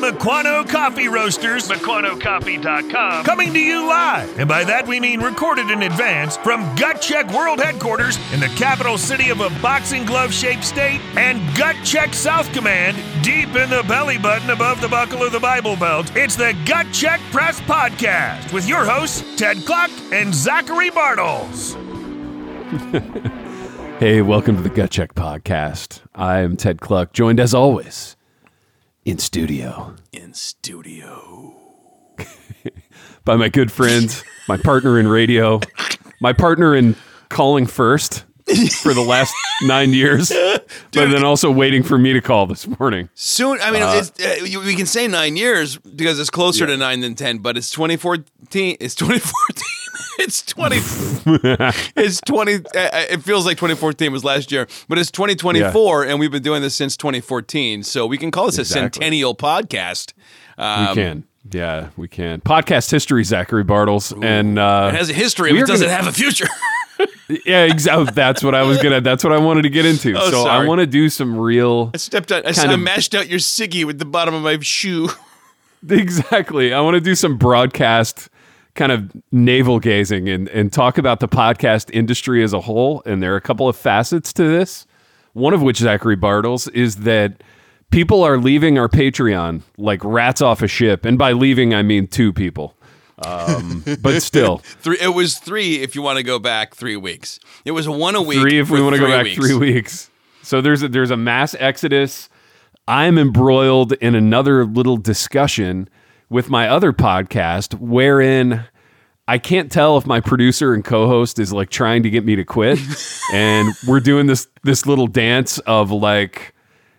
Brought to you by Mequano Coffee Roasters, MequanoCoffee.com, coming to you live. And by that we mean recorded in advance from Gut Check World Headquarters in the capital city of a boxing glove shaped state and Gut Check South Command deep in the belly button above the buckle of the Bible Belt. It's the Gut Check Press Podcast with your hosts, Ted Kluck and Zachary Bartels. Hey, welcome to the Gut Check Podcast. I am Ted Kluck, joined as always in studio in studio. by my good friend, my partner in radio, my partner in calling first for the last nine years, but then also waiting for me to call this morning. Soon, I mean, it's, uh, we can say nine years because it's closer to nine than ten, but it's 2014. It's 2014. it's 20. it's 20. Uh, it feels like 2014 was last year, but it's 2024, and we've been doing this since 2014. So we can call this a centennial podcast. Um, We can. Yeah, we can. Podcast history, Zachary Bartels. And uh, It has a history, but it doesn't gonna- have a future. Yeah, exactly. Oh, that's what I was gonna. That's what I wanted to get into. Oh, so I want to do some real. I stepped out. I, Kind I of- mashed out your ciggy with the bottom of my shoe. Exactly. I want to do some broadcast kind of navel gazing and, and talk about the podcast industry as a whole. And there are a couple of facets to this. One of which, Zachary Bartels, is that people are leaving our Patreon like rats off a ship. And by leaving, I mean two people. Um, but still, Three. It was three if you want to go back three weeks. It was one a week. three if we want to go back weeks. three weeks. So there's a, there's a mass exodus. I'm embroiled in another little discussion with my other podcast wherein I can't tell if my producer and co-host is like trying to get me to quit and we're doing this this little dance of like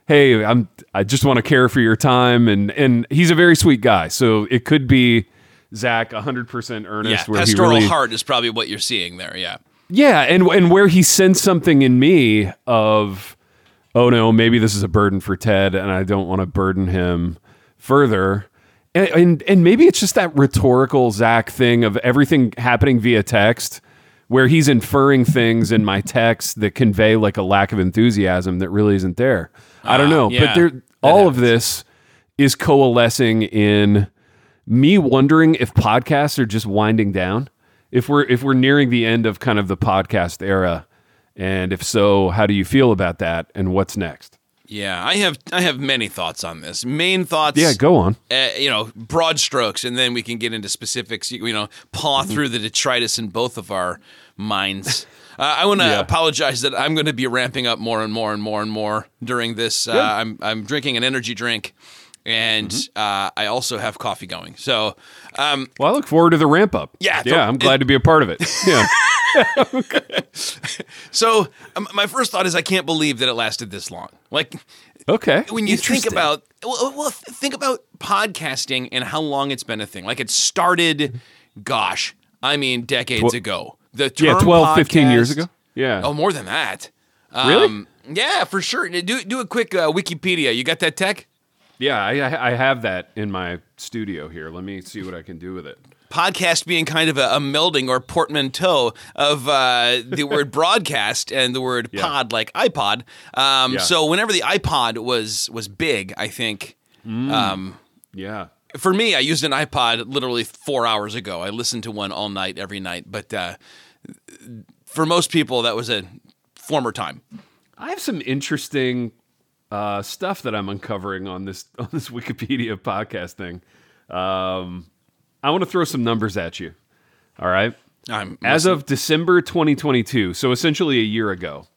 hey, I'm I just want to care for your time and and he's a very sweet guy. So it could be Zach 100% Yeah, earnest where he pastoral really heart is probably what you're seeing there. Yeah. yeah, and and where he sends something in me of, oh no, maybe this is a burden for Ted, and I don't want to burden him further. And, and and maybe it's just that rhetorical Zach thing of everything happening via text, where he's inferring things in my text that convey like a lack of enthusiasm that really isn't there. I don't Ah, know, yeah, but there, all of this is coalescing in me wondering if podcasts are just winding down if we're if we're nearing the end of kind of the podcast era and if so how do you feel about that and what's next Yeah, I have I have many thoughts on this. Main thoughts. yeah go on Uh, you know, broad strokes, and then we can get into specifics. You, you know, paw Mm-hmm. through the detritus in both of our minds. Uh, I want to Yeah. apologize that I'm going to be ramping up more and more and more and more during this. Uh, I'm I'm drinking an energy drink, and Mm-hmm. uh, I also have coffee going. So, um, well i look forward to the ramp up Yeah, yeah i'm glad to be a part of it yeah so um, my first thought is I can't believe that it lasted this long. Like, okay when you think about well, well, th- think about podcasting and how long it's been a thing. Like it started, gosh, I mean decades Tw- ago. The term yeah 12 15 years ago yeah Oh, more than that. Really? Um, yeah, for sure. Do do a quick uh, Wikipedia. You got that tech? Yeah I, I I have that in my studio here let me see what i can do with it Podcast being kind of a, a melding or portmanteau of uh, the word broadcast and the word Yeah. pod, like iPod. Um, Yeah. So whenever the iPod was was big, I think um, yeah for me, I used an iPod literally four hours ago. I listened to one all night, every night. But uh, for most people, that was a former time. I have some interesting uh, stuff that I'm uncovering on this on this Wikipedia podcast thing. Um, I want to throw some numbers at you. All right. I'm As of December 2022, so essentially a year ago,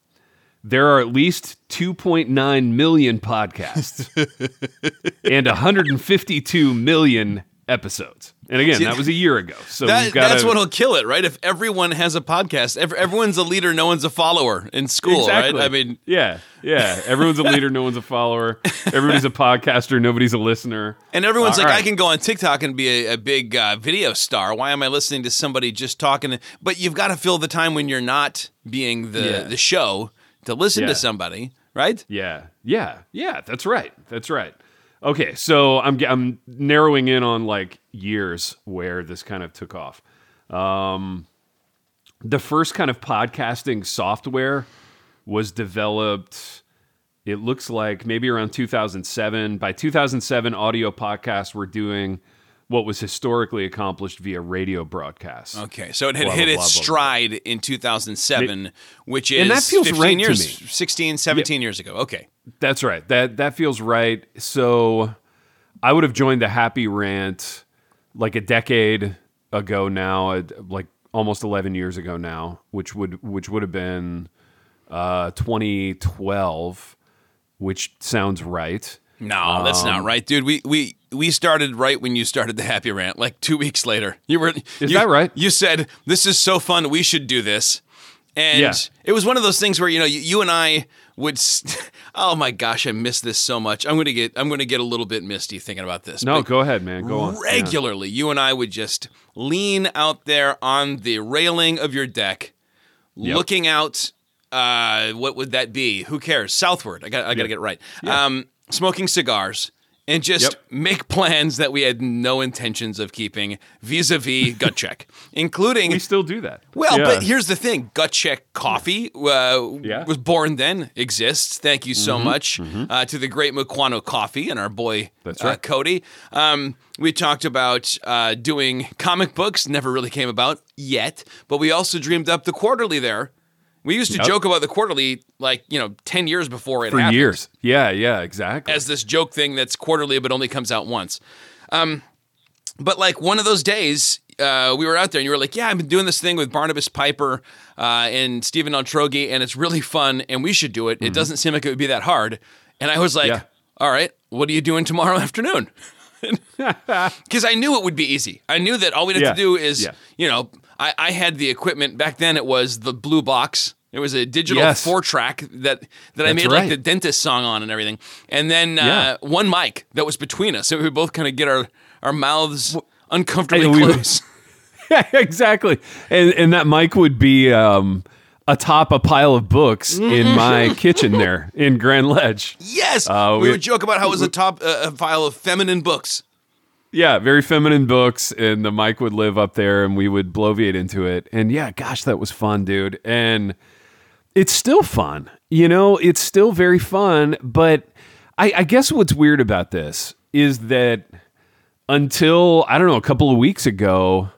there are at least 2.9 million podcasts and 152 million episodes. And again, that was a year ago. So that, we've got that's what'll kill it, right? If everyone has a podcast, ev- everyone's a leader, no one's a follower in school, Exactly. right? I mean, yeah, yeah. Everyone's a leader, no one's a follower. Everybody's a podcaster, nobody's a listener. and everyone's All like, right. I can go on TikTok and be a, a big uh, video star. Why am I listening to somebody just talking? But you've got to fill the time when you're not being the Yeah. the show to listen Yeah. to somebody, right? Yeah, yeah, yeah. That's right. That's right. Okay, so I'm I'm narrowing in on like years where this kind of took off. Um, the first kind of podcasting software was developed it looks like maybe around 2007. By 2007, audio podcasts were doing what was historically accomplished via radio broadcasts. Okay, so it had Blah, hit blah, its blah, blah, stride in 2007, which is And that feels 15 right years, me. 16, 17 years ago. Okay. That's right. That that feels right. So I would have joined the Happy Rant like a decade ago now, uh, like almost 11 years ago now, which would which would have been uh 2012, which sounds right. No, that's Um, not right, dude. We we we started right when you started the Happy Rant, like two weeks later. You were Is you- that right? You said this is so fun. We should do this, and Yeah. it was one of those things where you know you, you and I would. St- oh my gosh, I miss this so much. I'm gonna get I'm gonna get a little bit misty thinking about this. No, but go ahead, man. Go on. Yeah. regularly, you and I would just lean out there on the railing of your deck, Yep. looking out. Uh, what would that be? Who cares? Southward. I got. I got to get it right. Um, smoking cigars and just Yep. make plans that we had no intentions of keeping vis-a-vis gut check, including. We still do that. well, Yeah. but here's the thing: Gut Check Coffee uh, Yeah. Mm-hmm. was born then, exists. Thank you so much uh, to the great Mukwano Coffee and our boy That's uh. Cody. Um, we talked about uh, doing comic books. Never really came about yet, but we also dreamed up the quarterly there. We used to Yep. joke about the quarterly like you know ten years before it for happened years. Yeah, yeah, exactly. as this joke thing that's quarterly but only comes out once. Um, but like one of those days, uh, we were out there and you were like, "Yeah, I've been doing this thing with Barnabas Piper uh, and Stephen Altrogge, and it's really fun, and we should do it. It doesn't seem like it would be that hard." And I was like, Mm-hmm. Yeah. "All right, what are you doing tomorrow afternoon?" Because I knew it would be easy. I knew that all we'd have Yeah. to do is, Yeah. you know, I, I had the equipment back then. It was the blue box. It was a digital Yes. four track that that I made like the dentist song on and everything. And then Yeah. uh, one mic that was between us, so we both kind of get our our mouths uncomfortably we- close. Yeah, exactly. And and that mic would be um, atop a pile of books in my kitchen there in Grand Ledge. yes, Uh, we, we- would joke about how it was a top uh, a pile of feminine books. Yeah, very feminine books, and the mic would live up there, and we would bloviate into it. And yeah, gosh, that was fun, dude. And it's still fun, you know. It's still very fun. But I, I guess what's weird about this is that until I don't know a couple of weeks ago,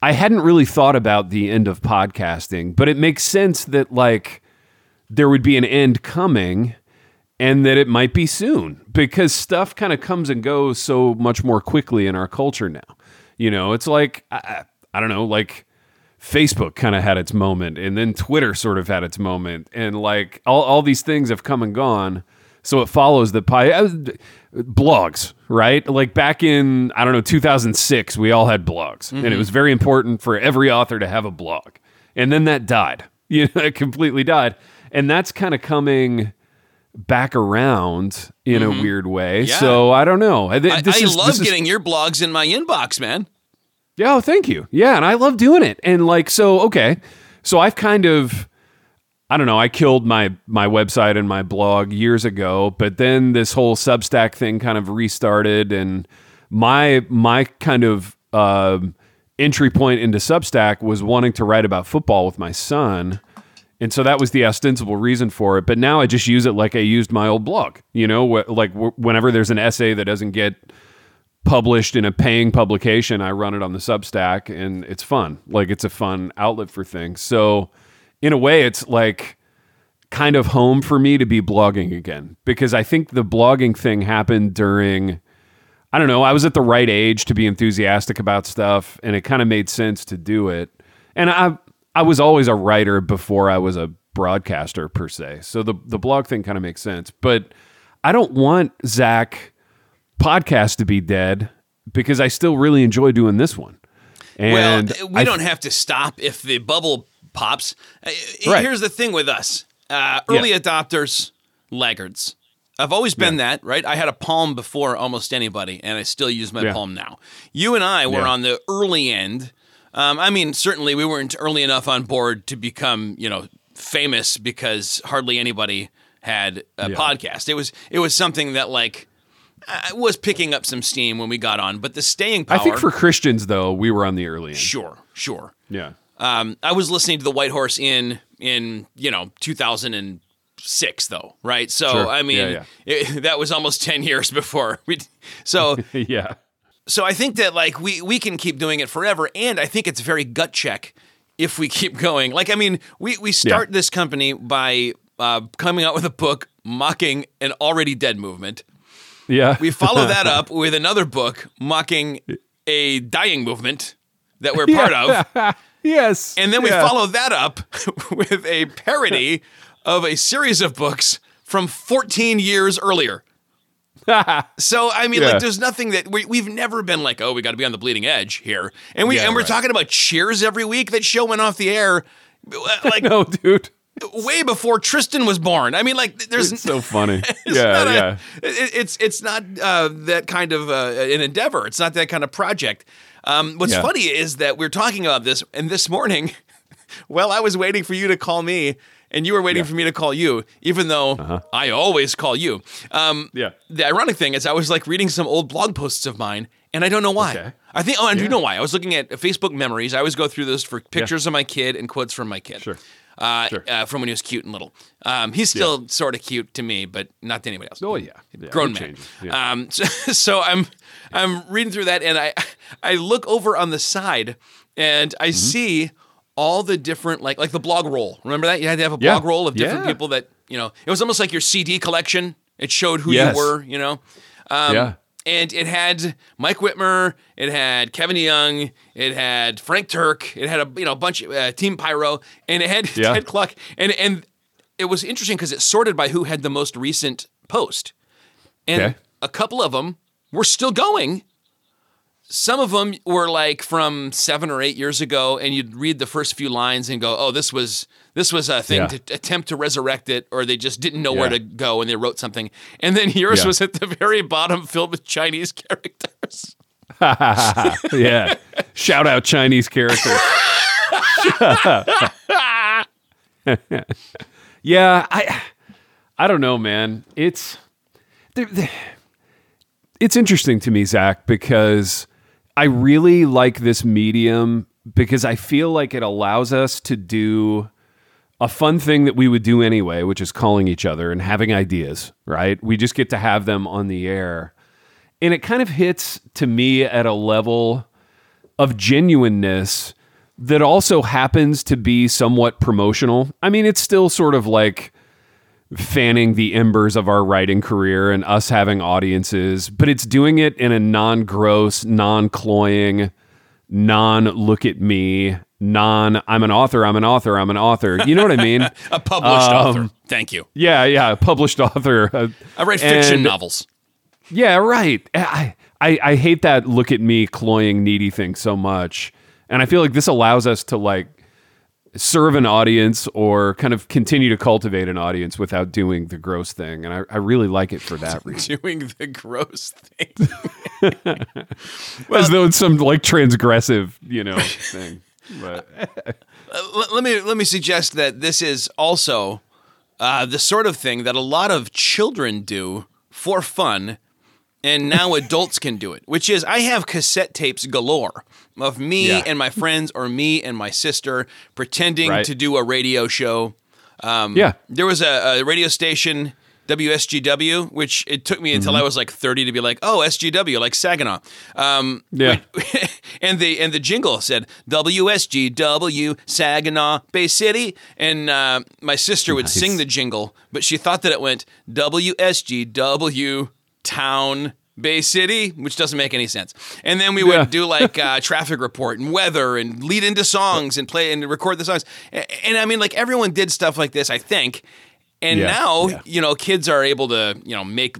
I hadn't really thought about the end of podcasting. But it makes sense that like there would be an end coming and that it might be soon because stuff kind of comes and goes so much more quickly in our culture now. You know, it's like I, I don't know, like Facebook kind of had its moment, and then Twitter sort of had its moment, and like all all these things have come and gone. So it follows the pie. uh, blogs, right? Like back in I don't know 2006, we all had blogs, and it was very important for every author to have a blog. And then that died. You know, it completely died, and that's kind of coming back around in a weird way. Yeah. So I don't know. I, I, is- love this is- getting your blogs in my inbox, man. yeah, oh, thank you. Yeah, and I love doing it. And like, so okay, so I've kind of, I don't know, I killed my my website and my blog years ago, but then this whole Substack thing kind of restarted, and my my kind of um, entry point into Substack was wanting to write about football with my son. And so that was the ostensible reason for it. But now I just use it like I used my old blog. You know, wh- like wh- whenever there's an essay that doesn't get published in a paying publication, I run it on the Substack and it's fun. Like it's a fun outlet for things. So in a way it's like kind of home for me to be blogging again because I think the blogging thing happened during I don't know, I was at the right age to be enthusiastic about stuff and it kind of made sense to do it. And I I was always a writer before I was a broadcaster per se. So the the blog thing kind of makes sense. But I don't want Zach podcast to be dead because I still really enjoy doing this one. And well, we I- don't have to stop if the bubble pops. Uh, Right. Here's the thing with us uh, early adopters, laggards. I've always been that, right? I had a palm before almost anybody, and I still use my Yeah. palm now. You and I were Yeah. on the early end. Um, I mean, certainly we weren't early enough on board to become, you know, famous because hardly anybody had a Yeah. podcast. It was it was something that like uh, was picking up some steam when we got on, but the staying power. I think for Christians though, we were on the early end. sure, sure. Yeah. Um, I was listening to the White Horse in in you know 2006 though, right? So Sure. I mean, Yeah, yeah. It, that was almost ten years before we. So yeah. So I think that like we we can keep doing it forever, and I think it's very gut check if we keep going. Like I mean, we we start this company by uh, coming out with a book mocking an already dead movement. Yeah. We follow that up with another book mocking a dying movement that we're part of. yes. And then we Yeah. follow that up with a parody of a series of books from 14 years earlier. So I mean, Yeah. like, there's nothing that we, we've never been like, oh, we got to be on the bleeding edge here, and we Yeah, and we're right. talking about Cheers every week. That show went off the air, like no, dude. way before Tristan was born. I mean, like, there's It's so funny. it's yeah, not a- yeah. it- it's it's not uh, that kind of uh, an endeavor. It's not that kind of project. Um, what's Yeah. funny is that we're talking about this, and this morning, well, I was waiting for you to call me, and you were waiting for me to call you, even though I always call you. Um, Uh-huh. Yeah. The ironic thing is, I was like reading some old blog posts of mine, and I don't know why. Okay. I think, oh, and you know why? I was looking at Facebook memories. I always go through those for pictures of my kid and quotes from my kid. Sure. Uh, Sure. uh, from when he was cute and little. Um, he's still sort of cute to me, but not to anybody else Oh yeah. yeah grown man. Yeah. Um, so, so I'm I'm reading through that, and I I look over on the side, and Mm-hmm. I see all the different like like the blog roll. Remember that you had to have a Yeah. blog roll of different Yeah. people that you know. It was almost like your CD collection. It showed who Yes. you were, you know. Um, Yeah. And it had Mike Wittmer, it had Kevin Young, it had Frank Turk, it had a you know a bunch of uh, Team Pyro, and it had Yeah. Ted Kluck, and and it was interesting because it sorted by who had the most recent post. And Okay. a couple of them were still going. Some of them were like from seven or eight years ago, and you'd read the first few lines and go, "Oh, this was this was a thing Yeah. to attempt to resurrect it," or they just didn't know where to go and they wrote something. And then yours Yeah. was at the very bottom, filled with Chinese characters. yeah. Shout out Chinese characters. yeah, I I don't know, man. It's there- there- it's interesting to me, Zach, because I really like this medium because I feel like it allows us to do a fun thing that we would do anyway, which is calling each other and having ideas, right? We just get to have them on the air. And it kind of hits to me at a level of genuineness that also happens to be somewhat promotional. I mean, it's still sort of like fanning the embers of our writing career and us having audiences, but it's doing it in a non gross, non cloying, non look at me, non I'm an author, I'm an author, I'm an author. You know what I mean? A published Um, author. Thank you. yeah, yeah, a published author. I write fiction and- novels. yeah, right. I, I I hate that look at me cloying needy thing so much. And I feel like this allows us to like serve an audience or kind of continue to cultivate an audience without doing the gross thing. And I, I really like it for that reason. Doing the gross thing. As though it's some like transgressive, you know, thing. But let, let me let me suggest that this is also uh, the sort of thing that a lot of children do for fun, and now adults can do it. Which is, I have cassette tapes galore of me Yeah. and my friends, or me and my sister pretending Right. to do a radio show. Um, yeah. There was a, a radio station, WSGW, which it took me until Mm-hmm. I was like 30 to be like, oh, SGW, like Saginaw. Um, Yeah. and the and the jingle said WSGW Saginaw Bay City, and uh, my sister would Nice. sing the jingle, but she thought that it went WSGW Town Bay City, which doesn't make any sense. And then we would Yeah. do like uh, traffic report and weather and lead into songs and play and record the songs. And, and I mean, like everyone did stuff like this, I think. And Yeah, now, yeah. you know, kids are able to, you know, make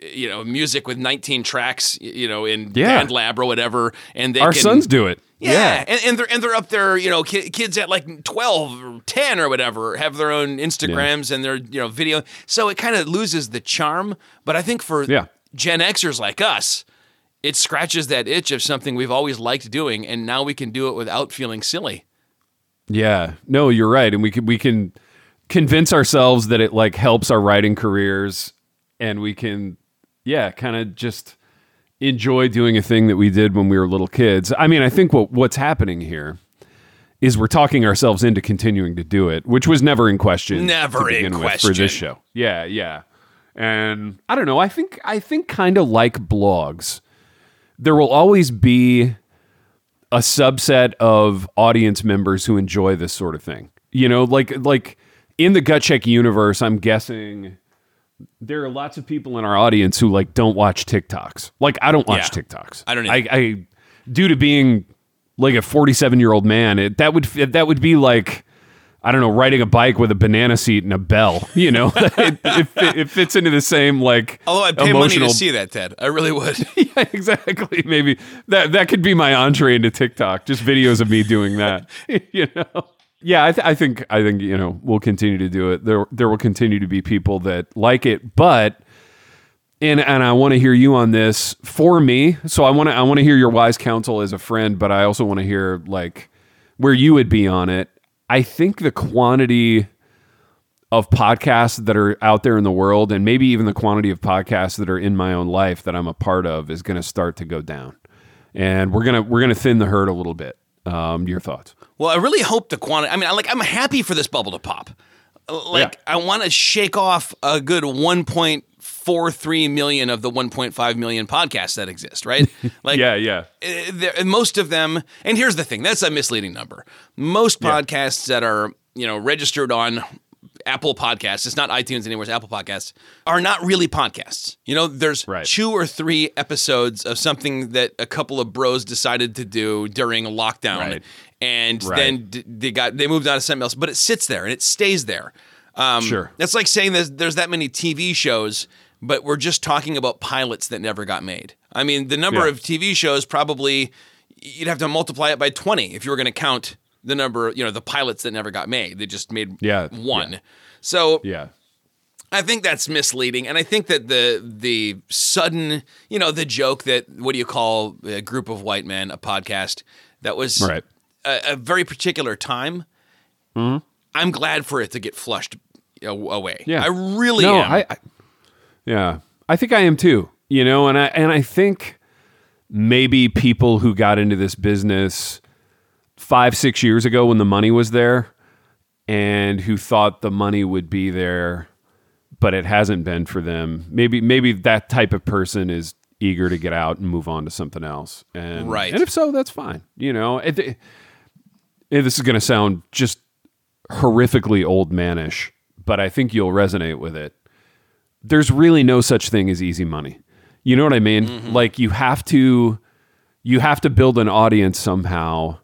you know music with 19 tracks you know in BandLab or whatever and they Our can, sons do it. Yeah, And, and they're and they're up there you know ki- kids at like 12 or 10 or whatever have their own instagrams and their you know video so it kind of loses the charm but i think for Yeah. gen xers like us it scratches that itch of something we've always liked doing and now we can do it without feeling silly Yeah. No, you're right. And we can we can convince ourselves that it like helps our writing careers and we can yeah, kind of just enjoy doing a thing that we did when we were little kids. I mean, I think what what's happening here is we're talking ourselves into continuing to do it, which was never in question. Never in question. for this show. Yeah, yeah. And I don't know. I think I think kind of like blogs, there will always be a subset of audience members who enjoy this sort of thing. You know, like like in the gut check universe, I'm guessing there are lots of people in our audience who like don't watch TikToks. Like I don't watch Yeah. TikToks. I don't I, I due to being like a 47 year old man, it, that would that would be like I don't know, riding a bike with a banana seat and a bell. You know, it, it, it fits into the same like Although I'd pay emotional. money to see that, Ted. I really would. yeah, exactly. Maybe that that could be my entree into TikTok. Just videos of me doing that. you know. Yeah, I, th- I think I think you know we'll continue to do it. There there will continue to be people that like it, but and and I want to hear you on this for me. So I want to I want to hear your wise counsel as a friend, but I also want to hear like where you would be on it. I think the quantity of podcasts that are out there in the world and maybe even the quantity of podcasts that are in my own life that I'm a part of is going to start to go down. And we're going to we're going to thin the herd a little bit. Um, your thoughts? Well, I really hope the quantity. I mean, I like I'm happy for this bubble to pop. Like Yeah. I want to shake off a good 1.43 million of the 1.5 million podcasts that exist, right? Like yeah, yeah. and most of them and here's the thing that's a misleading number most podcasts that are you know registered on apple podcasts it's not itunes anymore it's apple podcasts are not really podcasts you know there's Right. two or three episodes of something that a couple of bros decided to do during lockdown Right. and Right. then they got they moved on to something else but it sits there and it stays there um, Sure. that's like saying there's, there's that many tv shows but we're just talking about pilots that never got made i mean the number Yeah. of TV shows probably you'd have to multiply it by 20 if you were going to count the number, you know, the pilots that never got made. They just made Yeah, one. So Yeah. I think that's misleading, and I think that the the sudden, you know, the joke that what do you call a group of white men a podcast that was Right. a, a very particular time. Mm-hmm. I'm glad for it to get flushed away. Yeah. I really no, am. I, I yeah, I think I am too. You know, and I and I think maybe people who got into this business five six years ago when the money was there, and who thought the money would be there, but it hasn't been for them. Maybe maybe that type of person is eager to get out and move on to something else. And Right. and if so, that's fine. You know, it, it- this is going to sound just horrifically old manish, but I think you'll resonate with it. There's really no such thing as easy money. You know what I mean? Mm-hmm. Like you have to you have to build an audience somehow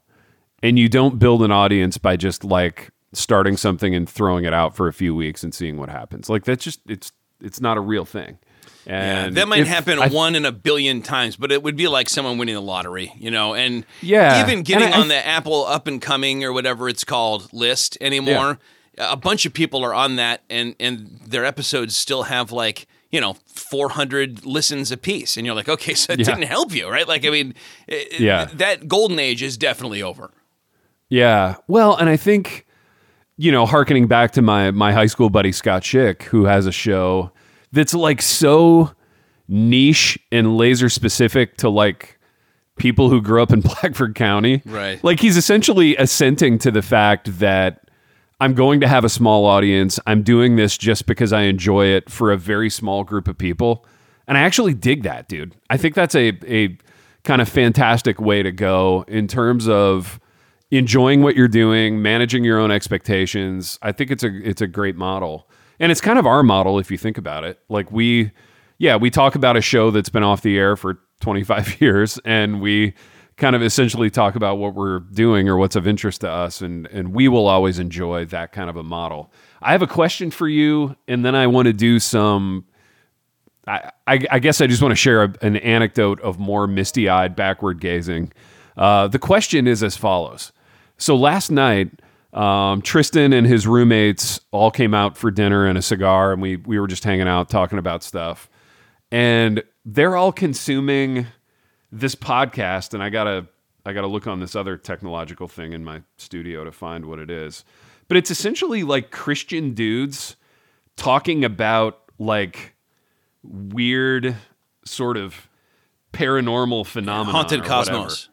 and you don't build an audience by just like starting something and throwing it out for a few weeks and seeing what happens. Like that's just it's it's not a real thing. And that might if- happen I- one in a billion times, but it would be like someone winning the lottery, you know. And Yeah. even getting I- on the Apple up and coming or whatever it's called list anymore. A bunch of people are on that, and and their episodes still have like you know 400 listens a piece, and you're like, okay, so it Yeah. didn't help you, right? Like, I mean, it- Yeah. that golden age is definitely over. Yeah. Well, and I think, you know, harkening back to my my high school buddy Scott Schick, who has a show that's like so niche and laser specific to like people who grew up in Blackford County. Right. Like he's essentially assenting to the fact that I'm going to have a small audience. I'm doing this just because I enjoy it for a very small group of people. And I actually dig that, dude. I think that's a a kind of fantastic way to go in terms of enjoying what you're doing, managing your own expectations. I think it's a it's a great model. And it's kind of our model if you think about it. Like we yeah, we talk about a show that's been off the air for 25 years and we kind of essentially talk about what we're doing or what's of interest to us and and we will always enjoy that kind of a model. I have a question for you and then I want to do some I, I, guess I just want to share a, an anecdote of more misty eyed backward gazing. Uh, the question is as follows. So last night, um, Tristan and his roommates all came out for dinner and a cigar, and we, we were just hanging out talking about stuff. And they're all consuming this podcast, and I gotta I gotta look on this other technological thing in my studio to find what it is. But it's essentially like Christian dudes talking about like weird sort of paranormal phenomena Haunted Cosmos.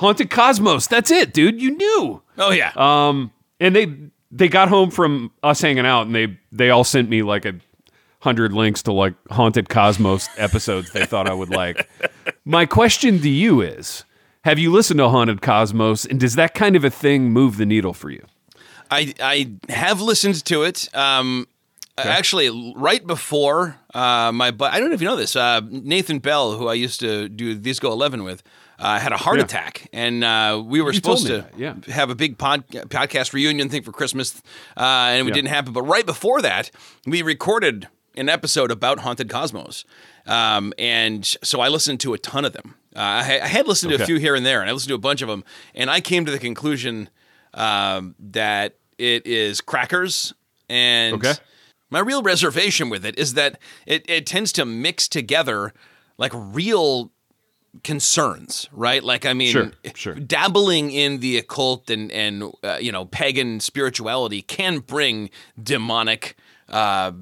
Haunted Cosmos. That's it, dude. You knew. Oh yeah. Um, and they they got home from us hanging out, and they they all sent me like a hundred links to like Haunted Cosmos episodes they thought I would like. My question to you is: Have you listened to Haunted Cosmos, and does that kind of a thing move the needle for you? I I have listened to it. Um, Actually, right before uh, my, I don't know if you know this. Uh, Nathan Bell, who I used to do These Go Eleven with, uh, had a heart Yeah. attack, and uh, we were You supposed to yeah. have a big pod, podcast reunion thing for Christmas, uh, and it Yeah. didn't happen. But right before that, we recorded an episode about Haunted Cosmos, um, and so I listened to a ton of them. Uh, I, I had listened to a few here and there, and I listened to a bunch of them, and I came to the conclusion um, that it is crackers and. Okay. My real reservation with it is that it, it tends to mix together like real concerns, right? Like, I mean, Sure, sure. dabbling in the occult and, and uh, you know, pagan spirituality can bring demonic uh,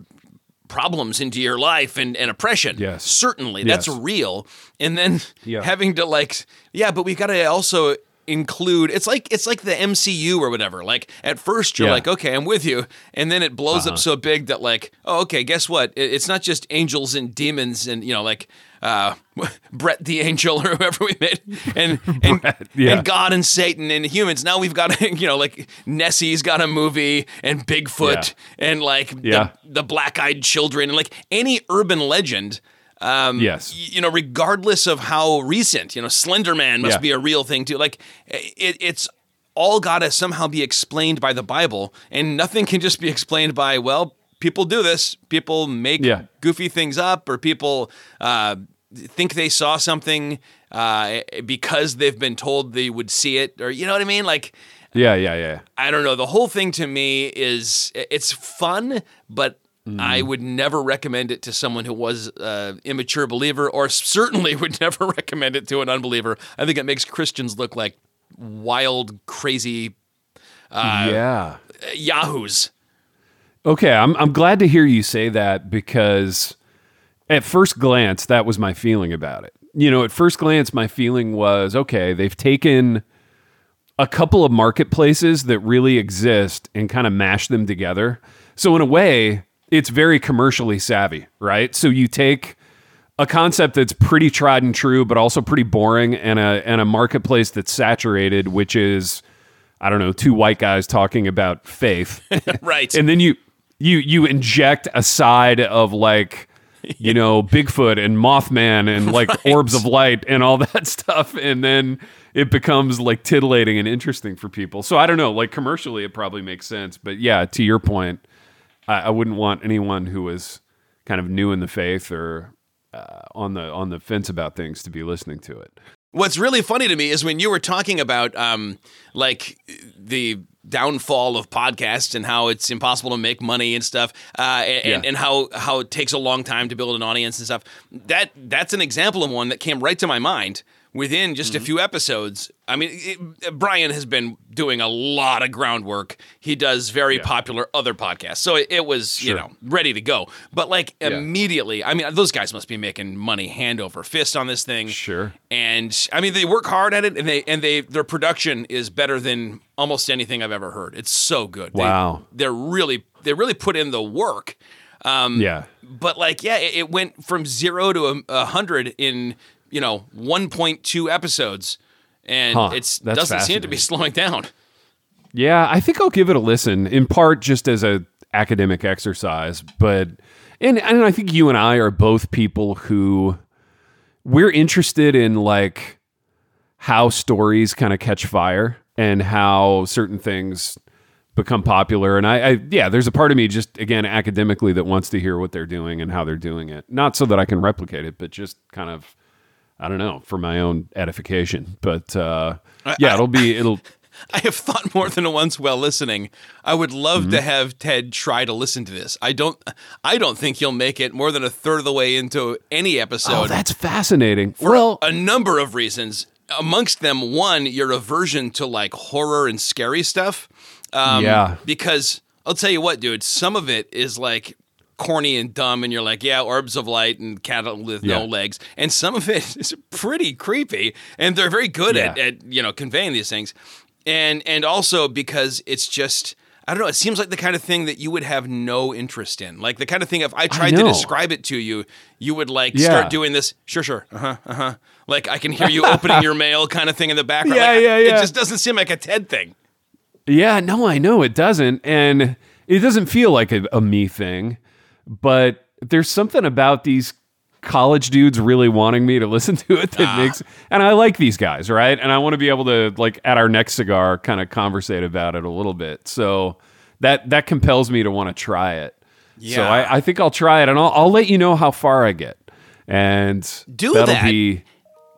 problems into your life and, and oppression. Yes. Certainly, that's Yes. real. And then Yeah. having to like, yeah, but we've got to also include it's like it's like the MCU or whatever. Like at first you're Yeah. like, okay, I'm with you, and then it blows Uh-huh. up so big that like, oh, okay, guess what? It- It's not just angels and demons and you know like uh, Brett the angel or whoever we met, and and, yeah. and God and Satan and humans. Now we've got you know like Nessie's got a movie and Bigfoot and like Yeah. the, the black eyed children and like any urban legend. Um, Yes. you know, regardless of how recent, you know, Slender Man must Yeah. be a real thing too. Like it, it's all got to somehow be explained by the Bible, and nothing can just be explained by well, people do this, people make Yeah. goofy things up, or people uh, think they saw something uh, because they've been told they would see it, or you know what I mean, like. Yeah, yeah, yeah. I don't know. The whole thing to me is it's fun, but I would never recommend it to someone who was an immature believer, or certainly would never recommend it to an unbeliever. I think it makes Christians look like wild, crazy yeah. yahoos. Okay, I'm I'm glad to hear you say that because at first glance that was my feeling about it. You know, at first glance my feeling was okay, they've taken a couple of marketplaces that really exist and kind of mashed them together. So in a way, it's very commercially savvy, right? So you take a concept that's pretty tried and true but also pretty boring and a and a marketplace that's saturated which is I don't know, two white guys talking about faith Right. and then you you you inject a side of like you know Bigfoot and Mothman and like orbs of light and all that stuff, and then it becomes like titillating and interesting for people. So I don't know, like commercially, it probably makes sense, but yeah, to your point, I, I wouldn't want anyone who was kind of new in the faith or uh, on the on the fence about things to be listening to it. What's really funny to me is when you were talking about um, like the downfall of podcasts and how it's impossible to make money and stuff, uh, and, and, and how how it takes a long time to build an audience and stuff. That that's an example of one that came right to my mind within just Mm-hmm. a few episodes. I mean, it, Brian has been doing a lot of groundwork. He does very Yeah. popular other podcasts, so it, it was you know ready to go. But like immediately, I mean, those guys must be making money hand over fist on this thing. Sure. And I mean, they work hard at it, and they and they their production is better than almost anything I've ever heard. It's so good. Wow. they're really they really put in the work. Um, Yeah, But like, yeah, it, it went from zero to a, a hundred in you know one point two episodes, and Huh, it's that's doesn't seem to be slowing down. Yeah, I think I'll give it a listen. In part, just as a academic exercise, but and and I think you and I are both people who we're interested in like how stories kind of catch fire and how certain things become popular. And I, I, yeah, there's a part of me just again academically that wants to hear what they're doing and how they're doing it. Not so that I can replicate it, but just kind of. I don't know for my own edification, but uh, yeah, it'll be it'll I have thought more than once while listening. I would love Mm-hmm. to have Ted try to listen to this. I don't. I don't think he'll make it more than a third of the way into any episode. Oh, that's fascinating. for well, a number of reasons. Amongst them, one, your aversion to like horror and scary stuff. Um, Yeah. Because I'll tell you what, dude, some of it is like corny and dumb, and you're like, yeah, orbs of light and cattle with no legs, and some of it is pretty creepy, and they're very good at, Yeah. at you know conveying these things, and and also because it's just. I don't know. It seems like the kind of thing that you would have no interest in. Like the kind of thing if I tried to describe it to you, you would like Yeah. start doing this. Sure, sure. Uh huh. Uh huh. Like I can hear you opening your mail, kind of thing in the background. Yeah, Like, yeah, It just doesn't seem like a Ted thing. Yeah, no, I know it doesn't. And it doesn't feel like a, a me thing, but there's something about these college dudes really wanting me to listen to it that ah. makes and I like these guys, right? And I want to be able to like at our next cigar kind of conversate about it a little bit. So that that compels me to want to try it. So Yeah. I, I think I'll try it and I'll I'll let you know how far I get. And Do that'll that. be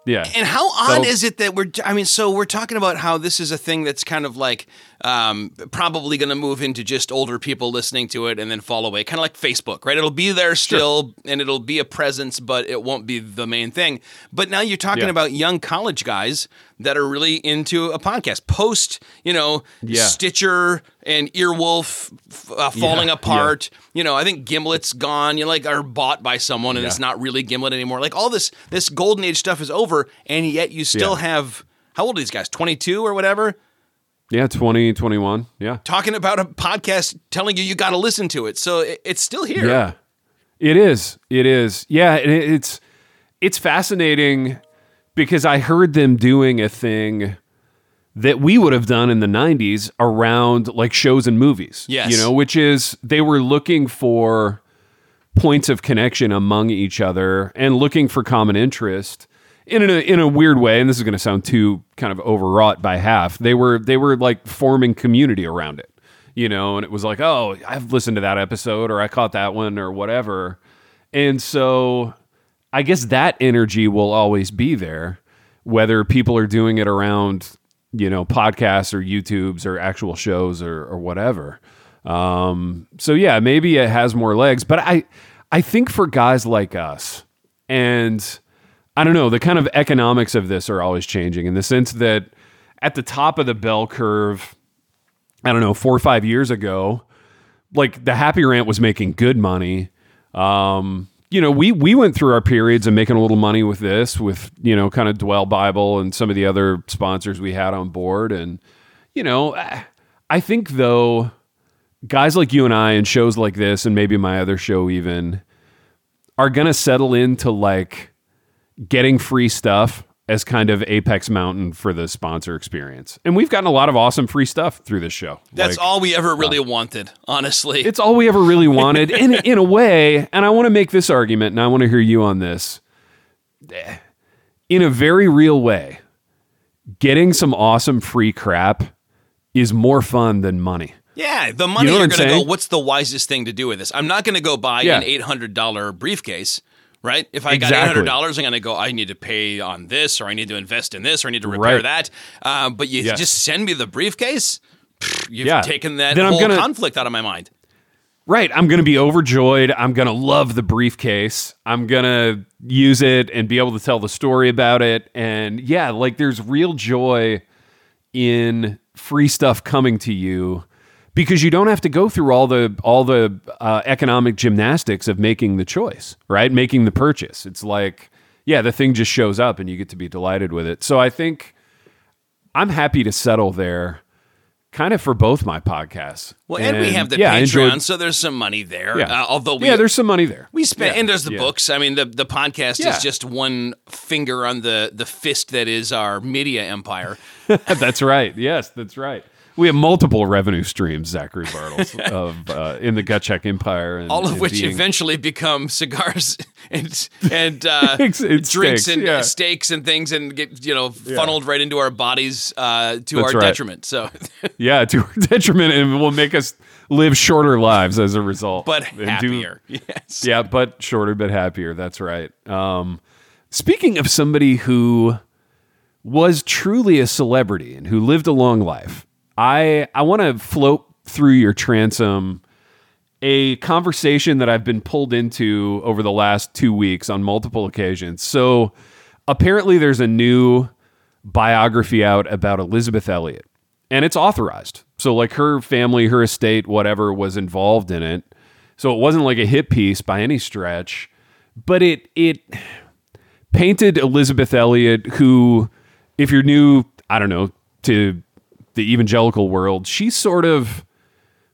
yeah. And how odd is it that we're? I mean, so we're talking about how this is a thing that's kind of like um, probably going to move into just older people listening to it and then fall away, kind of like Facebook, right? It'll be there still, and it'll be a presence, but it won't be the main thing. But now you're talking Yeah. about young college guys that are really into a podcast, post, you know, Yeah. Stitcher and Earwolf uh, falling Yeah, apart. You know, I think Gimlet's gone. You know, like are bought by someone, and Yeah. it's not really Gimlet anymore. Like all this this golden age stuff is over, and yet you still Yeah. have how old are these guys? Twenty two or whatever. Yeah, 20, 21. Yeah. Talking about a podcast, telling you you got to listen to it. So it, it's still here. Yeah, it is. It is. Yeah, it, it's it's fascinating because I heard them doing a thing that we would have done in the 90s around like shows and movies. Yes. You know, which is they were looking for points of connection among each other and looking for common interest in a in a weird way and this is going to sound too kind of overwrought by half they were they were like forming community around it you know and it was like oh I've listened to that episode or I caught that one or whatever. And so I guess that energy will always be there whether people are doing it around you know podcasts or YouTubes or actual shows or or whatever. Um, so yeah, maybe it has more legs, but I I think for guys like us, and I don't know, the kind of economics of this are always changing in the sense that at the top of the bell curve, I don't know, four or five years ago, like the Happy Rant was making good money. Um, you know, we we went through our periods of making a little money with this, with you know, kind of Dwell Bible and some of the other sponsors we had on board, and you know, I- think though guys like you and I and shows like this and maybe my other show even are to settle into like getting free stuff as kind of apex mountain for the sponsor experience. And we've gotten a lot of awesome free stuff through this show. That's Like, all we ever really wanted, honestly. It's all we ever really wanted in in a way, and I want to make this argument and I want to hear you on this. In a very real way, getting some awesome free crap is more fun than money. yeah, the money You are going to go, what's the wisest thing to do with this? I'm not going to go buy Yeah. an $800 briefcase. Right? If I got eight Exactly. hundred dollars, I'm gonna go. I need to pay on this, or I need to invest in this, or I need to repair Right. that. Uh, but you Yes. just send me the briefcase. You've Yeah. taken that Then I'm whole gonna- conflict out of my mind. Right. I'm going to be overjoyed. I'm going to love the briefcase. I'm going to use it and be able to tell the story about it. And yeah, like there's real joy in free stuff coming to you because you don't have to go through all the all the uh, economic gymnastics of making the choice, right? Making the purchase. It's like, yeah, the thing just shows up and you get to be delighted with it. So I think I'm happy to settle there kind of for both my podcasts. Well, and, we have the yeah, Patreon, enjoyed- so there's some money there. Yeah. Uh, although we yeah, there's some money there. we spent, Yeah, and there's the yeah. books. I mean, the the podcast is just one finger on the the fist that is our media empire. that's right. Yes, that's right. We have multiple revenue streams, Zachary Bartels, of uh, in the Gut Check Empire, and, all of which being- eventually become cigars and and uh, It's- it's drinks steaks, and yeah. steaks and things, and get you know funneled right into our bodies uh, to That's our right. detriment. So, yeah, to our detriment, and will make us live shorter lives as a result. but And do- happier. yes. yeah, but shorter, but happier. That's right. Um, speaking of somebody who was truly a celebrity and who lived a long life, I I want to float through your transom a conversation that I've been pulled into over the last two weeks on multiple occasions. So apparently, there's a new biography out about Elisabeth Elliot, and it's authorized. So, like, her family, her estate, whatever was involved in it. So it wasn't like a hit piece by any stretch, but it it painted Elisabeth Elliot, who, if you're new, I don't know, to the evangelical world, she's sort of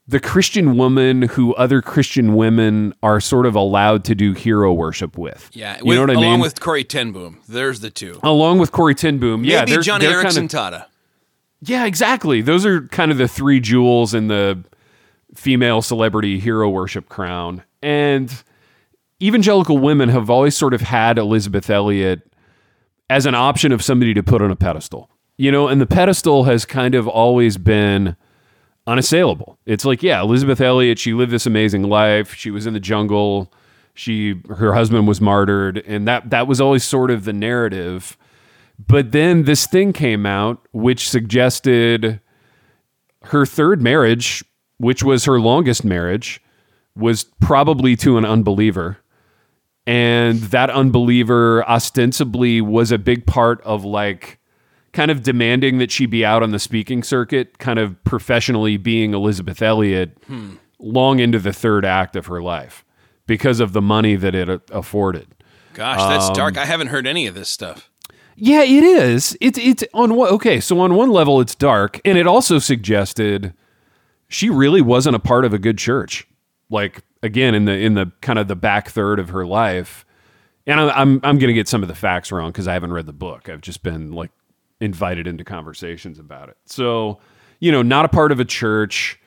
the Christian woman who other Christian women are sort of allowed to do hero worship with. Yeah, you with, know what I along mean. with Corrie Ten Boom. There's the two. along with Corrie Ten Boom, yeah, Maybe they're, Joni they're Eareckson Kind of, Tada. yeah, exactly. Those are kind of the three jewels in the female celebrity hero worship crown. And evangelical women have always sort of had Elisabeth Elliot as an option of somebody to put on a pedestal. You know, and the pedestal has kind of always been unassailable. It's like, yeah, Elisabeth Elliot, she lived this amazing life. She was in the jungle. She her husband was martyred and that that was always sort of the narrative. But then this thing came out which suggested her third marriage, which was her longest marriage, was probably to an unbeliever. And that unbeliever ostensibly was a big part of like kind of demanding that she be out on the speaking circuit, kind of professionally being Elisabeth Elliot long into the third act of her life because of the money that it afforded. Gosh, that's Um, dark. I haven't heard any of this stuff. Yeah, it is. It's it's on what okay, so on one level it's dark and it also suggested she really wasn't a part of a good church. Like again in the in the kind of the back third of her life. And I'm I'm, I'm going to get some of the facts wrong cuz I haven't read the book. I've just been like invited into conversations about it. So, you know, not a part of a church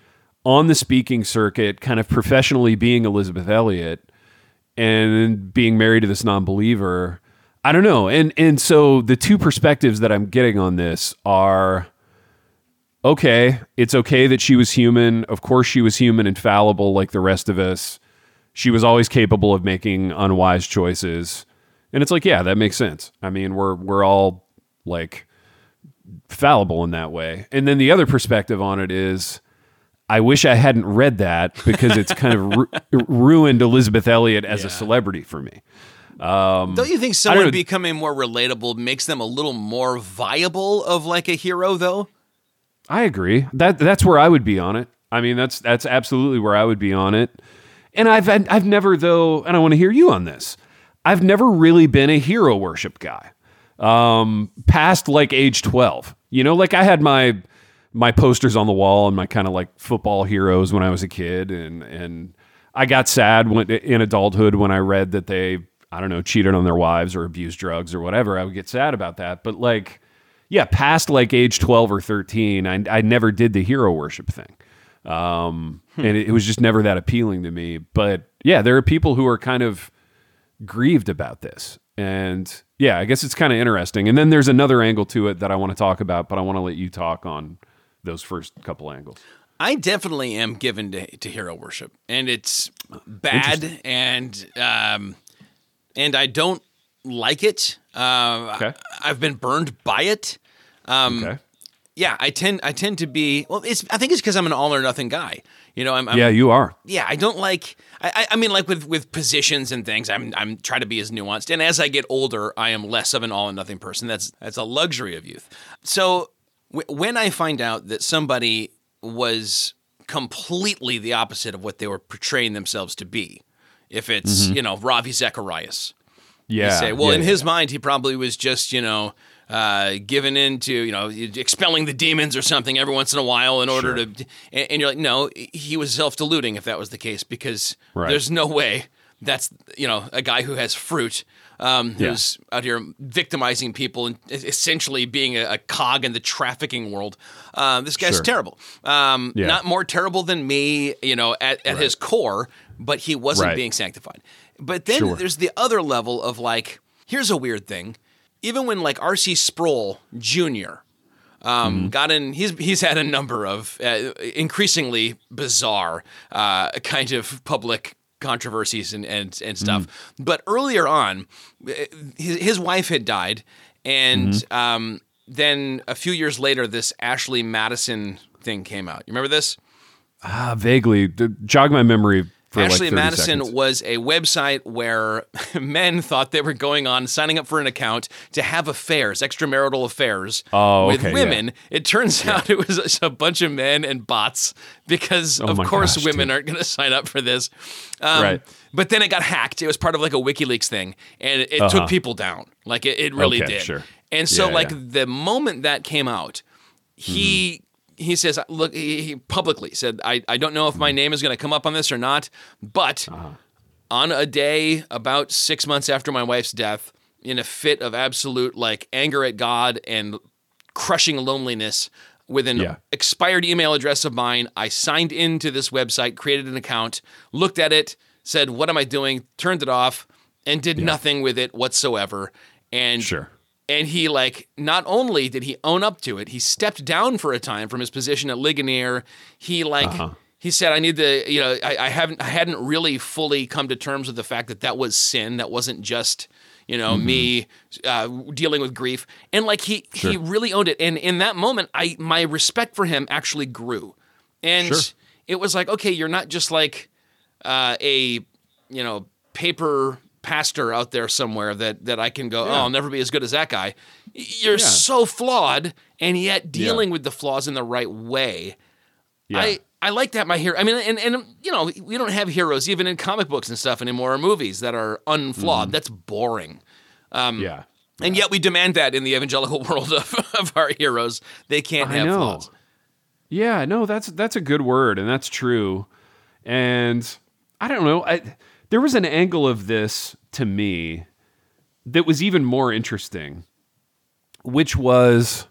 on the speaking circuit, kind of professionally being Elisabeth Elliot and being married to this non-believer i don't know. And and so the two perspectives that i'm getting on this are okay it's okay that she was human. Of course she was human and fallible like the rest of us. She was always capable of making unwise choices. And it's like yeah that makes sense. I mean we're we're all like fallible in that way and then the other perspective on it is I wish I hadn't read that because it's kind of ru- ruined Elisabeth Elliot as a celebrity for me. Um, don't you think someone becoming more relatable makes them a little more viable of like a hero, though? I agree. That that's where I would be on it. I mean, that's that's absolutely where I would be on it. And I've I've never though, and I want to hear you on this. I've never really been a hero worship guy. Um, past like age twelve, you know, like I had my my posters on the wall and my kind of like football heroes when I was a kid, and and I got sad when in adulthood when I read that they I don't know cheated on their wives or abused drugs or whatever. I would get sad about that, but like yeah, past like age 12 or 13, I, I never did the hero worship thing. Um, and it, it was just never that appealing to me. But yeah, there are people who are kind of grieved about this. And yeah, I guess it's kind of interesting. And then there's another angle to it that I want to talk about, but I want to let you talk on those first couple angles. I definitely am given to, to hero worship, and it's bad, and um, and I don't like it. Uh, Okay. I, have been burned by it. Um, Okay. Yeah, I tend I tend to be well. It's I think it's because I'm an all or nothing guy. You know, I'm, I'm Yeah, you are. yeah, I don't like. I, I- mean, like with with positions and things, I'm I'm trying to be as nuanced. And as I get older, I am less of an all or nothing person. That's that's a luxury of youth. So w- when I find out that somebody was completely the opposite of what they were portraying themselves to be, if it's mm-hmm. you know Ravi Zacharias, Yeah. you say, well, yeah, in yeah. his mind, he probably was just, you know, uh, given into, you know, expelling the demons or something every once in a while in order to. And, and you're like, no, he was self deluding if that was the case, because Right. there's no way that's, you know, a guy who has fruit. Um, who's out here victimizing people and essentially being a, a cog in the trafficking world. Uh, this guy's Sure. terrible. Um, Yeah. Not more terrible than me, you know, at, at his core, but he wasn't Right. being sanctified. But then Sure. there's the other level of like, here's a weird thing. Even when like R.C. Sproul Jr. Um, Mm-hmm. got in, he's he's had a number of uh, increasingly bizarre uh, kind of public controversies and and, and stuff. Mm. But earlier on, uh, his, his wife had died, and Mm-hmm. um, then a few years later, this Ashley Madison thing came out. You remember this? Ah, vaguely. Jog my memory like Ashley 30 Madison seconds. was a website where men thought they were going on, signing up for an account to have affairs, extramarital affairs Oh, with okay, women. It turns out it was a bunch of men and bots because, of Oh my course, gosh, women dude. aren't going to sign up for this. Um, Right. But then it got hacked. It was part of like a WikiLeaks thing, and it, it Uh-huh. took people down. Like it, it really Okay, did. sure. And so, Yeah, like yeah. the moment that came out, he he says look he, he publicly said I, I don't know if my name is going to come up on this or not but uh-huh. on a day about six months after my wife's death in a fit of absolute like anger at god and crushing loneliness with an Yeah. expired email address of mine i signed into this website created an account looked at it said what am i doing turned it off and did nothing with it whatsoever and Sure. And he like not only did he own up to it, he stepped down for a time from his position at Ligonier. He like Uh-huh. he said, "I need to, you know, I, I haven't, I hadn't really fully come to terms with the fact that that was sin. That wasn't just." You know Mm-hmm. me uh, dealing with grief, and like he he really owned it. And in that moment, I my respect for him actually grew, and Sure. it was like, okay, you're not just like uh, a you know paper pastor out there somewhere that that I can go, oh, I'll never be as good as that guy. You're so flawed, and yet dealing with the flaws in the right way. Yeah. I I like that my hero. I mean, and and you know, we don't have heroes even in comic books and stuff anymore, or movies that are unflawed. Mm-hmm. That's boring. yeah. And yet we demand that in the evangelical world of, of our heroes. They can't I have know. flaws. Yeah, no, that's that's a good word, and that's true. And I don't know. I, there was an angle of this to me that was even more interesting, which was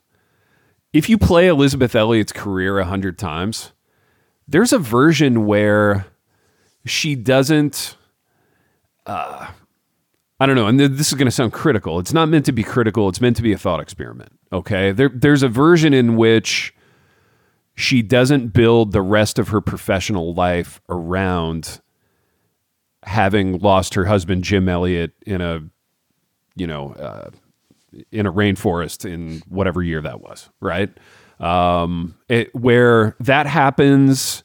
if you play Elisabeth Elliot's career a hundred times, there's a version where she doesn't. Uh, I don't know, and th- this is going to sound critical. It's not meant to be critical. It's meant to be a thought experiment. Okay, there, there's a version in which she doesn't build the rest of her professional life around having lost her husband Jim Elliot in a you know uh, in a rainforest in whatever year that was right um, it, where that happens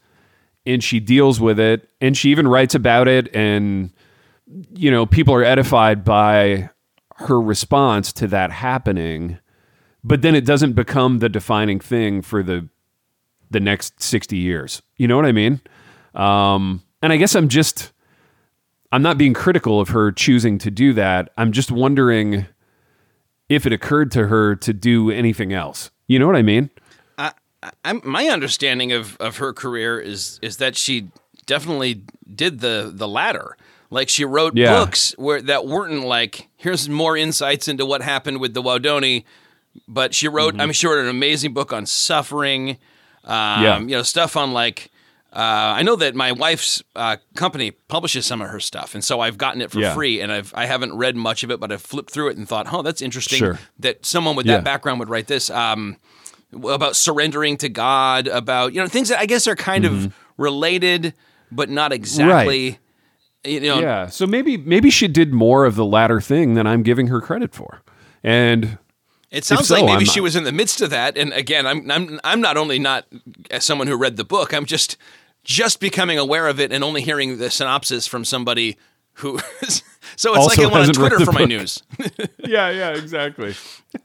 and she deals with it and she even writes about it and you know people are edified by her response to that happening but then it doesn't become the defining thing for the the next 60 years. You know what I mean? Um, and I guess I'm just, I'm not being critical of her choosing to do that. I'm just wondering if it occurred to her to do anything else. You know what I mean? I'm, my understanding of, of her career is is that she definitely did the the latter. Like she wrote Yeah. books where that weren't like here's more insights into what happened with the Waodani, but she wrote. I mean, she wrote an amazing book on suffering. Um, Yeah. you know stuff on like. Uh, I know that my wife's uh, company publishes some of her stuff, and so I've gotten it for Yeah. free. And I've I haven't read much of it, but I've flipped through it and thought, oh, that's interesting Sure. that someone with Yeah. that background would write this. Um, about surrendering to God, about you know things that I guess are kind Mm-hmm. of related, but not exactly. You know, Yeah. So maybe maybe she did more of the latter thing than I'm giving her credit for. And it sounds so, like maybe I'm- she was in the midst of that. And again, I'm I'm I'm not only not as someone who read the book, I'm just just becoming aware of it and only hearing the synopsis from somebody who. so it's Also like I'm on Twitter the for my news. yeah, yeah, exactly.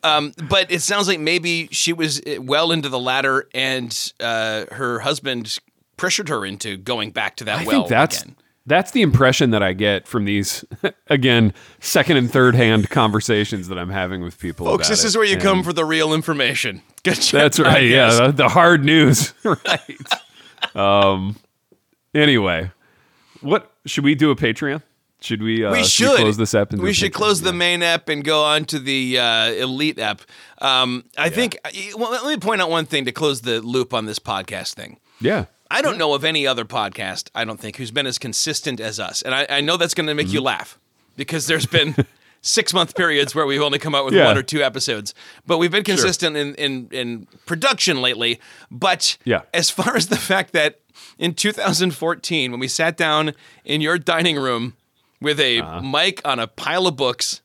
but it sounds like maybe she was uh, well into the latter, and uh, her husband pressured her into going back to that I well think that's again. that's the impression that I get from these again second and third hand conversations that I'm having with people. Folks, about this it. is where you And come for the real information. Good job, That's right. Yeah, the, the hard news. right. Um. Anyway, what should we do? A Patreon? Should we? Uh, we should should close this app. and we should Patreon? close the main app and go on to the uh, elite app. Um, I think. Well, let me point out one thing to close the loop on this podcast thing. Yeah. I don't know of any other podcast, I don't think, who's been as consistent as us. And I, I know that's going to make you Mm-hmm. laugh because there's been six month periods where we've only come out with Yeah. one or two episodes. But we've been consistent in, in, in production lately. But Yeah. as far as the fact that in 2014, when we sat down in your dining room with a mic on a pile of books,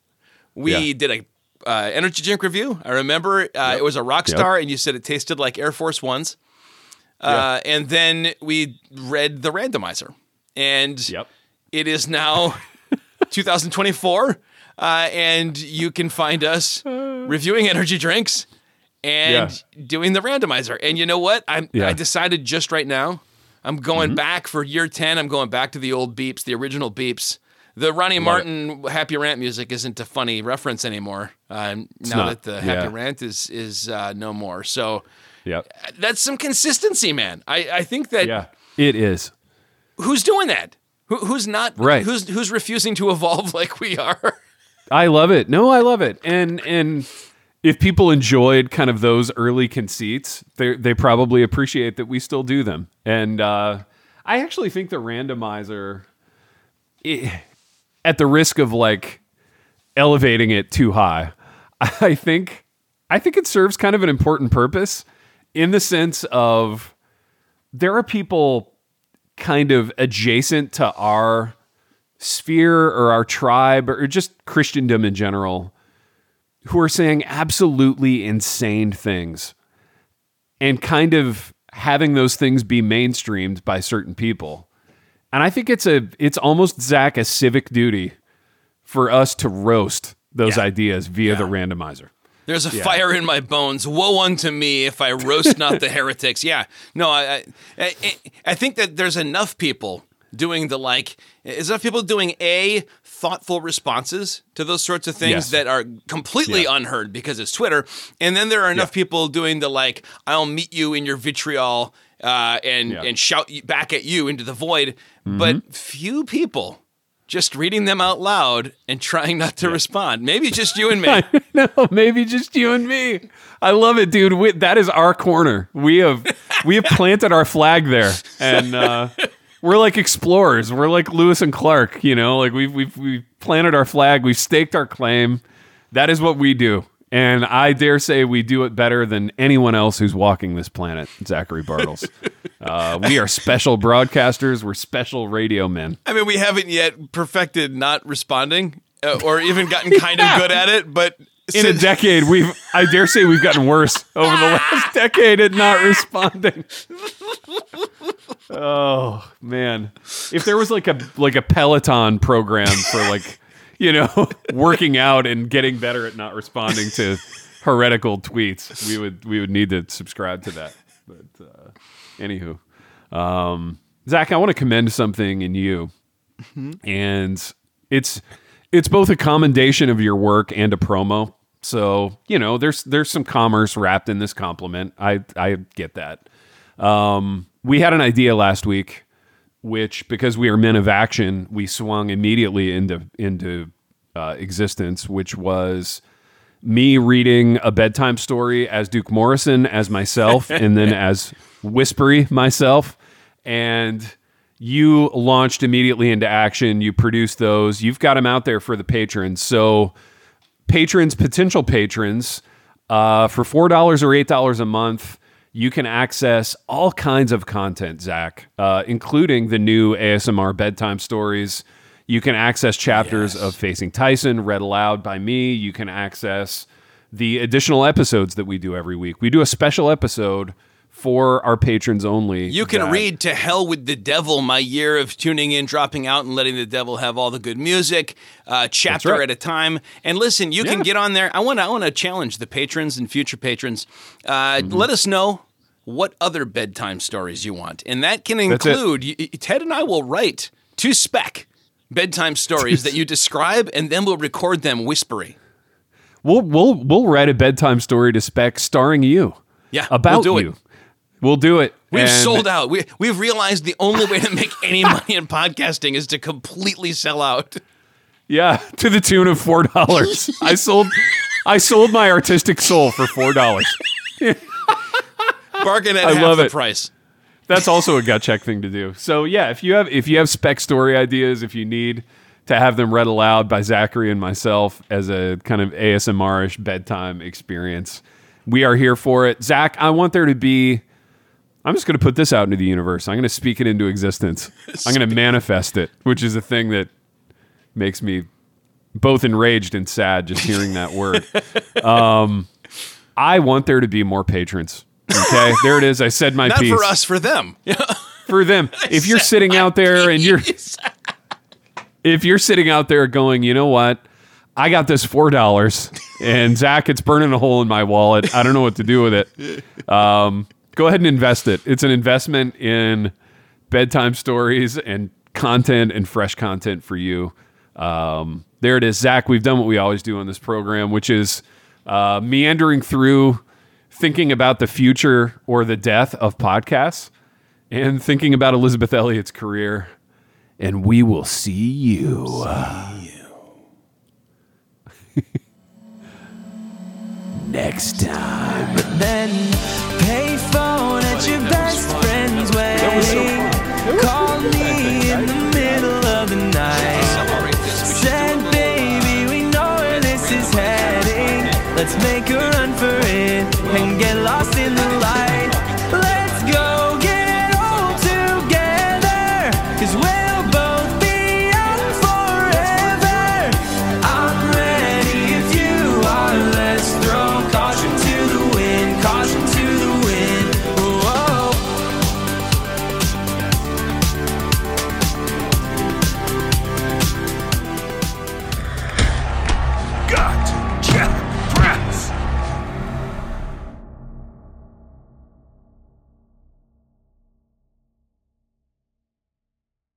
we Uh-huh. Yeah. did a uh, energy drink review. I remember uh, it was a rock Rockstar, and you said it tasted like Air Force Ones. Uh, and then we read the randomizer. and Yep. it is now 2024, uh, and you can find us reviewing energy drinks and doing the randomizer. And you know what? I'm, Yeah. I decided just right now, I'm going back for year 10. I'm going back to the old beeps, the original beeps. The Ronnie Martin Happy Rant music isn't a funny reference anymore. Uh, now not. that the Happy Yeah. Rant is is uh, no more, so Yep. that's some consistency, man. I, I think that Yeah. It is. who's doing that? Who, who's not? Right. Who's who's refusing to evolve like we are? I love it. No, I love it. And and if people enjoyed kind of those early conceits, they they probably appreciate that we still do them. And uh, I actually think the randomizer, eh, at the risk of like elevating it too high, I think I think it serves kind of an important purpose in the sense of there are people kind of adjacent to our sphere or our tribe or just Christendom in general who are saying absolutely insane things and kind of having those things be mainstreamed by certain people. And I think it's a it's almost Zach a civic duty for us to roast those Yeah. ideas via the randomizer. There's a fire in my bones. Woe unto me if I roast not the heretics. Yeah, no, I, I, I, I think that there's enough people doing the like. Is enough people doing a thoughtful responses to those sorts of things Yes. that are completely Yeah. unheard because it's Twitter, and then there are enough people doing the like. I'll meet you in your vitriol uh, and Yeah. Mm-hmm. and shout back at you into the void. But few people. Just reading them out loud and trying not to respond. Maybe just you and me. no, maybe just you and me. I love it, dude. We, that is our corner. We have we have planted our flag there, and uh, we're like explorers. We're like Lewis and Clark. You know, like we've we've we've planted our flag. We've staked our claim. That is what we do, and I dare say we do it better than anyone else who's walking this planet. Zachary Bartels. Uh, we are special broadcasters. We're special radio men. I mean, we haven't yet perfected not responding uh, or even gotten kind of good at it, but in a decade we've i dare say we've gotten worse over the last decade at not responding oh man if there was like a like a peloton program for like you know working out and getting better at not responding to heretical tweets we would we would need to subscribe to that but uh anywho um zach i want to commend something in you and it's it's both a commendation of your work and a promo. So you know, there's there's some commerce wrapped in this compliment. I I get that. Um, we had an idea last week, which because we are men of action, we swung immediately into into uh, existence, which was me reading a bedtime story as Duke Morrison as myself, and then as Whispery myself, and you launched immediately into action. You produced those. You've got them out there for the patrons. So, patrons, potential patrons, uh, for four dollars or eight dollars a month, you can access all kinds of content, Zach, uh, including the new ASMR bedtime stories. You can access chapters of Facing Tyson read aloud by me. You can access the additional episodes that we do every week. We do a special episode for our patrons only. You can that- read To Hell with the Devil, my year of tuning in, dropping out, and letting the devil have all the good music, uh, chapter right. at a time. And listen, you can get on there. I want to I want to challenge the patrons and future patrons. Uh, Mm-hmm. Let us know what other bedtime stories you want. And that can include, Ted and I will write to spec bedtime stories that you describe, and then we'll record them whispery. We'll we'll we'll write a bedtime story to spec starring you. Yeah, about we'll you. it. We'll do it. We've And- sold out. We, we've realized the only way to make any money in podcasting is to completely sell out. Yeah, to the tune of four dollars. I sold I sold my artistic soul for four dollars. Bargain at I half love the it. price. That's also a gut check thing to do. So yeah, if you have if you have spec story ideas, if you need to have them read aloud by Zachary and myself as a kind of ASMR-ish bedtime experience, we are here for it. Zach, I want there to be I'm just going to put this out into the universe. I'm going to speak it into existence. I'm going to manifest it, which is a thing that makes me both enraged and sad just hearing that word. Um, I want there to be more patrons. Okay, there it is. I said my Not piece for us, for them. for them. If you're sitting out there and you're if you're sitting out there going, you know what? I got this four dollars, and Zach, it's burning a hole in my wallet. I don't know what to do with it. Um, go ahead and invest it. It's an investment in bedtime stories and content and fresh content for you. Um, there it is, Zach. We've done what we always do on this program, which is uh, meandering through, thinking about the future or the death of podcasts, and thinking about Elisabeth Elliot's career. And we will see you. next time. At your best friend's wedding. Call me in the middle of the night. Said, baby, we know where this is heading. Let's make a run for it and get lost in the light.